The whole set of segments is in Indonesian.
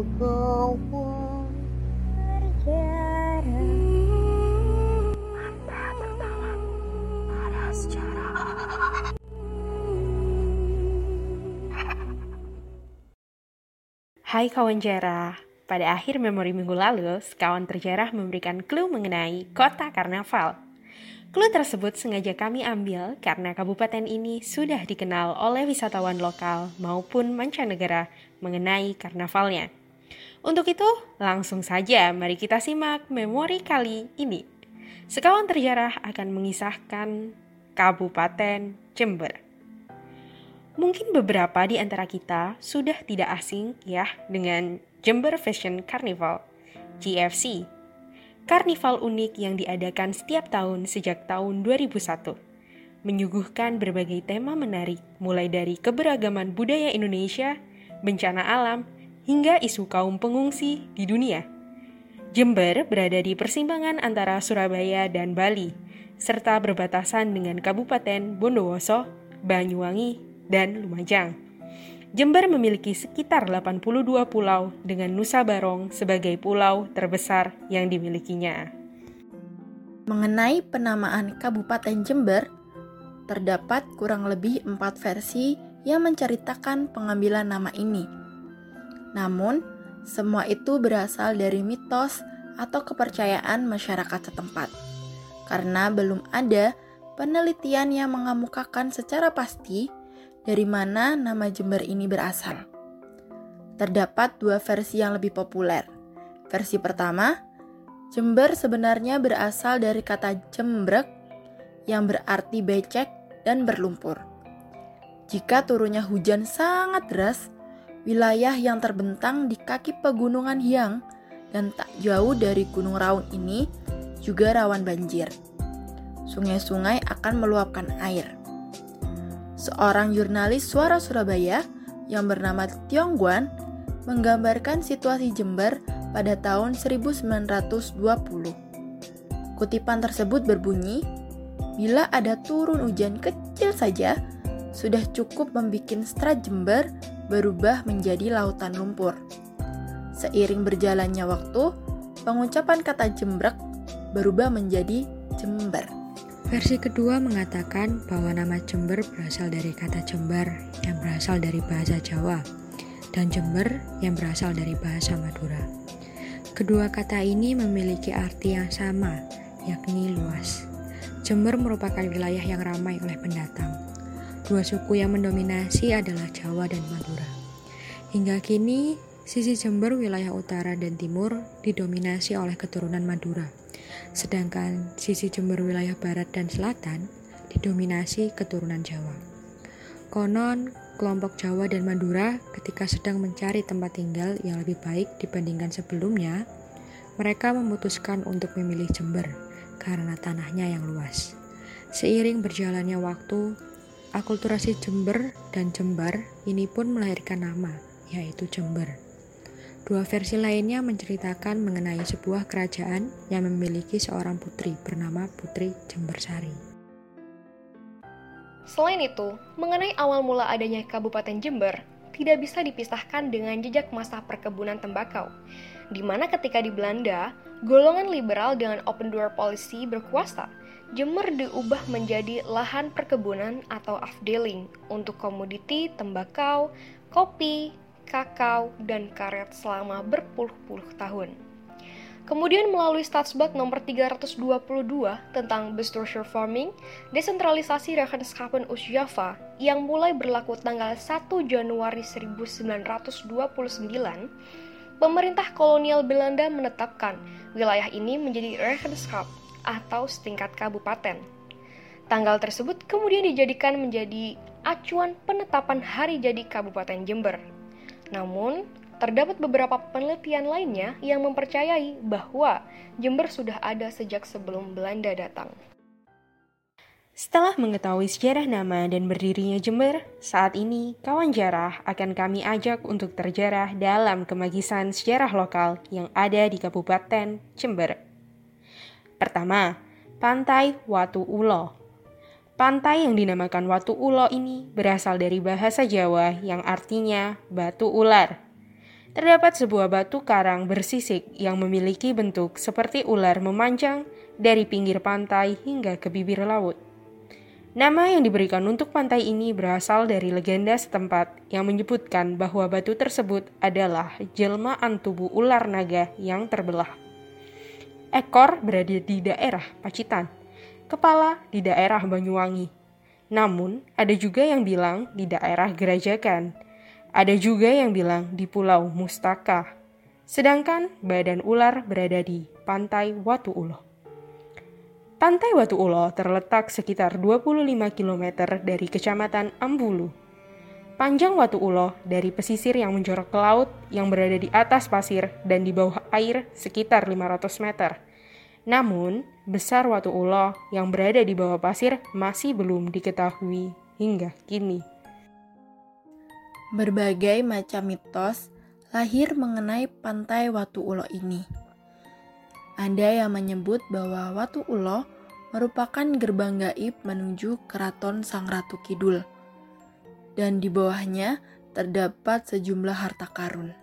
Hai kawan jarah, pada akhir memori minggu lalu, sekawan terjarah memberikan clue mengenai kota karnaval. Clue tersebut sengaja kami ambil karena kabupaten ini sudah dikenal oleh wisatawan lokal maupun mancanegara mengenai karnavalnya. Untuk itu, langsung saja mari kita simak memori kali ini. Sekawan terjarah akan mengisahkan Kabupaten Jember. Mungkin beberapa di antara kita sudah tidak asing ya dengan Jember Fashion Carnival, GFC. Karnival unik yang diadakan setiap tahun sejak tahun 2001. Menyuguhkan berbagai tema menarik mulai dari keberagaman budaya Indonesia, bencana alam, hingga isu kaum pengungsi di dunia. Jember berada di persimpangan antara Surabaya dan Bali, serta berbatasan dengan Kabupaten Bondowoso, Banyuwangi, dan Lumajang. Jember memiliki sekitar 82 pulau dengan Nusa Barong sebagai pulau terbesar yang dimilikinya. Mengenai penamaan Kabupaten Jember, terdapat kurang lebih empat versi yang menceritakan pengambilan nama ini. Namun, semua itu berasal dari mitos atau kepercayaan masyarakat setempat, karena belum ada penelitian yang mengemukakan secara pasti dari mana nama Jember ini berasal. Terdapat dua versi yang lebih populer. Versi pertama, Jember sebenarnya berasal dari kata jembrek yang berarti becek dan berlumpur. Jika turunnya hujan sangat deras, wilayah yang terbentang di kaki pegunungan Hyang dan tak jauh dari Gunung Raung ini juga rawan banjir. Sungai-sungai akan meluapkan air seorang jurnalis suara Surabaya yang bernama Tiongguan menggambarkan situasi Jember pada tahun 1920. Kutipan tersebut berbunyi, bila ada turun hujan kecil saja, sudah cukup membuat strat Jember berubah menjadi lautan lumpur. Seiring berjalannya waktu, pengucapan kata jembrek berubah menjadi jember. Versi kedua mengatakan bahwa nama Jember berasal dari kata Jember yang berasal dari bahasa Jawa dan Jember yang berasal dari bahasa Madura. Kedua kata ini memiliki arti yang sama, yakni luas. Jember merupakan wilayah yang ramai oleh pendatang. Dua suku yang mendominasi adalah Jawa dan Madura. Hingga kini, sisi Jember wilayah utara dan timur didominasi oleh keturunan Madura sedangkan sisi Jember wilayah barat dan selatan didominasi keturunan Jawa. Konon, kelompok Jawa dan Madura ketika sedang mencari tempat tinggal yang lebih baik dibandingkan sebelumnya, mereka memutuskan untuk memilih Jember karena tanahnya yang luas. Seiring berjalannya waktu, akulturasi Jember dan Jembar ini pun melahirkan nama, yaitu Jember. Dua versi lainnya menceritakan mengenai sebuah kerajaan yang memiliki seorang putri bernama Putri Jembersari. Selain itu, mengenai awal mula adanya Kabupaten Jember, tidak bisa dipisahkan dengan jejak masa perkebunan tembakau, di mana ketika di Belanda, golongan liberal dengan open door policy berkuasa, Jember diubah menjadi lahan perkebunan atau afdeling untuk komoditi tembakau, kopi, kakao, dan karet selama berpuluh-puluh tahun. Kemudian melalui Statsbak nomor 322 tentang Bestuurser Farming, desentralisasi Regenskapen Oost-Java yang mulai berlaku tanggal 1 Januari 1929, pemerintah kolonial Belanda menetapkan wilayah ini menjadi Regenskap atau setingkat kabupaten. Tanggal tersebut kemudian dijadikan menjadi acuan penetapan hari jadi Kabupaten Jember namun, terdapat beberapa penelitian lainnya yang mempercayai bahwa Jember sudah ada sejak sebelum Belanda datang. Setelah mengetahui sejarah nama dan berdirinya Jember, saat ini kawan jarah akan kami ajak untuk terjarah dalam kemagisan sejarah lokal yang ada di Kabupaten Jember. Pertama, Pantai Watu Ulo. Pantai yang dinamakan Watu Ulo ini berasal dari bahasa Jawa yang artinya batu ular. terdapat sebuah batu karang bersisik yang memiliki bentuk seperti ular memanjang dari pinggir pantai hingga ke bibir laut. Nama yang diberikan untuk pantai ini berasal dari legenda setempat yang menyebutkan bahwa batu tersebut adalah jelmaan tubuh ular naga yang terbelah. Ekor berada di daerah Pacitan, kepala di daerah Banyuwangi. Namun, ada juga yang bilang di daerah Gerajakan, ada juga yang bilang di Pulau Mustaka, sedangkan badan ular berada di Pantai Watu Ulo. Pantai Watu Ulo terletak sekitar 25 km dari Kecamatan Ambulu. Panjang Watu Ulo dari pesisir yang menjorok ke laut yang berada di atas pasir dan di bawah air sekitar 500 meter. Namun, besar Watu Ulo yang berada di bawah pasir masih belum diketahui hingga kini. Berbagai macam mitos lahir mengenai pantai Watu Ulo ini. Ada yang menyebut bahwa Watu Ulo merupakan gerbang gaib menuju keraton Sang Ratu Kidul. Dan di bawahnya terdapat sejumlah harta karun.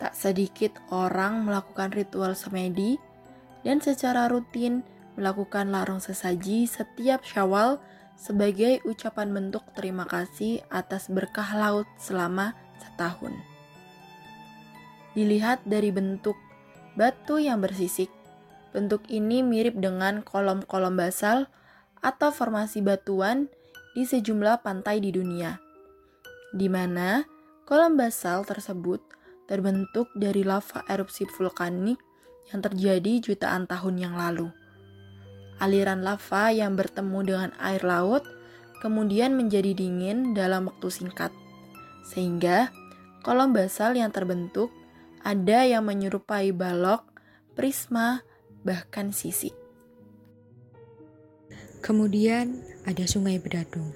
Tak sedikit orang melakukan ritual semedi dan secara rutin melakukan larung sesaji setiap syawal sebagai ucapan bentuk terima kasih atas berkah laut selama setahun. Dilihat dari bentuk batu yang bersisik, bentuk ini mirip dengan kolom-kolom basal atau formasi batuan di sejumlah pantai di dunia, di mana kolom basal tersebut terbentuk dari lava erupsi vulkanik yang terjadi jutaan tahun yang lalu aliran lava yang bertemu dengan air laut kemudian menjadi dingin dalam waktu singkat. Sehingga kolom basal yang terbentuk ada yang menyerupai balok, prisma, bahkan sisik. Kemudian ada Sungai Bedadung.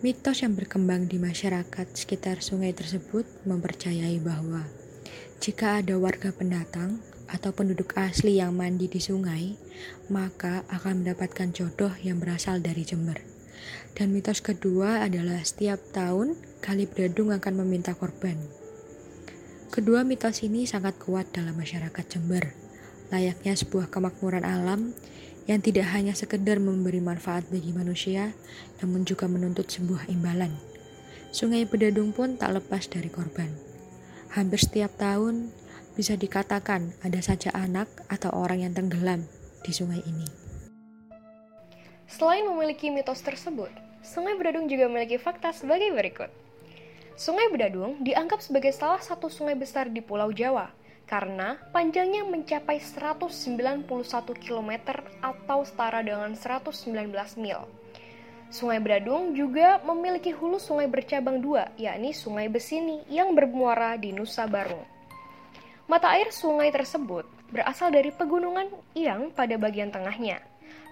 Mitos yang berkembang di masyarakat sekitar sungai tersebut mempercayai bahwa jika ada warga pendatang atau penduduk asli yang mandi di sungai, maka akan mendapatkan jodoh yang berasal dari Jember. Dan mitos kedua adalah setiap tahun Kali Bradung akan meminta korban. Kedua mitos ini sangat kuat dalam masyarakat Jember, layaknya sebuah kemakmuran alam yang tidak hanya sekedar memberi manfaat bagi manusia, namun juga menuntut sebuah imbalan. Sungai Bedadung pun tak lepas dari korban. Hampir setiap tahun, bisa dikatakan ada saja anak atau orang yang tenggelam di sungai ini. Selain memiliki mitos tersebut, Sungai Bedadung juga memiliki fakta sebagai berikut. Sungai Bedadung dianggap sebagai salah satu sungai besar di Pulau Jawa karena panjangnya mencapai 191 km atau setara dengan 119 mil. Sungai Bedadung juga memiliki hulu sungai bercabang dua, yakni Sungai Besini yang bermuara di Nusa Barung. Mata air sungai tersebut berasal dari pegunungan yang pada bagian tengahnya.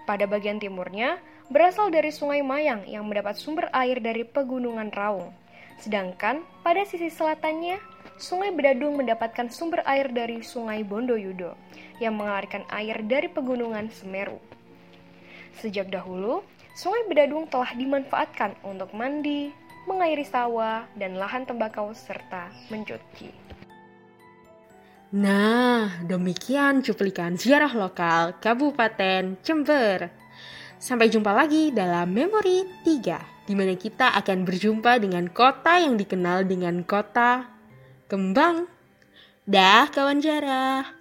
Pada bagian timurnya berasal dari Sungai Mayang yang mendapat sumber air dari pegunungan Raung. Sedangkan pada sisi selatannya, Sungai Bedadung mendapatkan sumber air dari Sungai Bondoyudo yang mengalirkan air dari pegunungan Semeru. Sejak dahulu, Sungai Bedadung telah dimanfaatkan untuk mandi, mengairi sawah, dan lahan tembakau serta mencuci. Nah, demikian cuplikan sejarah lokal Kabupaten Jember. Sampai jumpa lagi dalam Memori 3, di mana kita akan berjumpa dengan kota yang dikenal dengan kota kembang. Dah kawan jarah.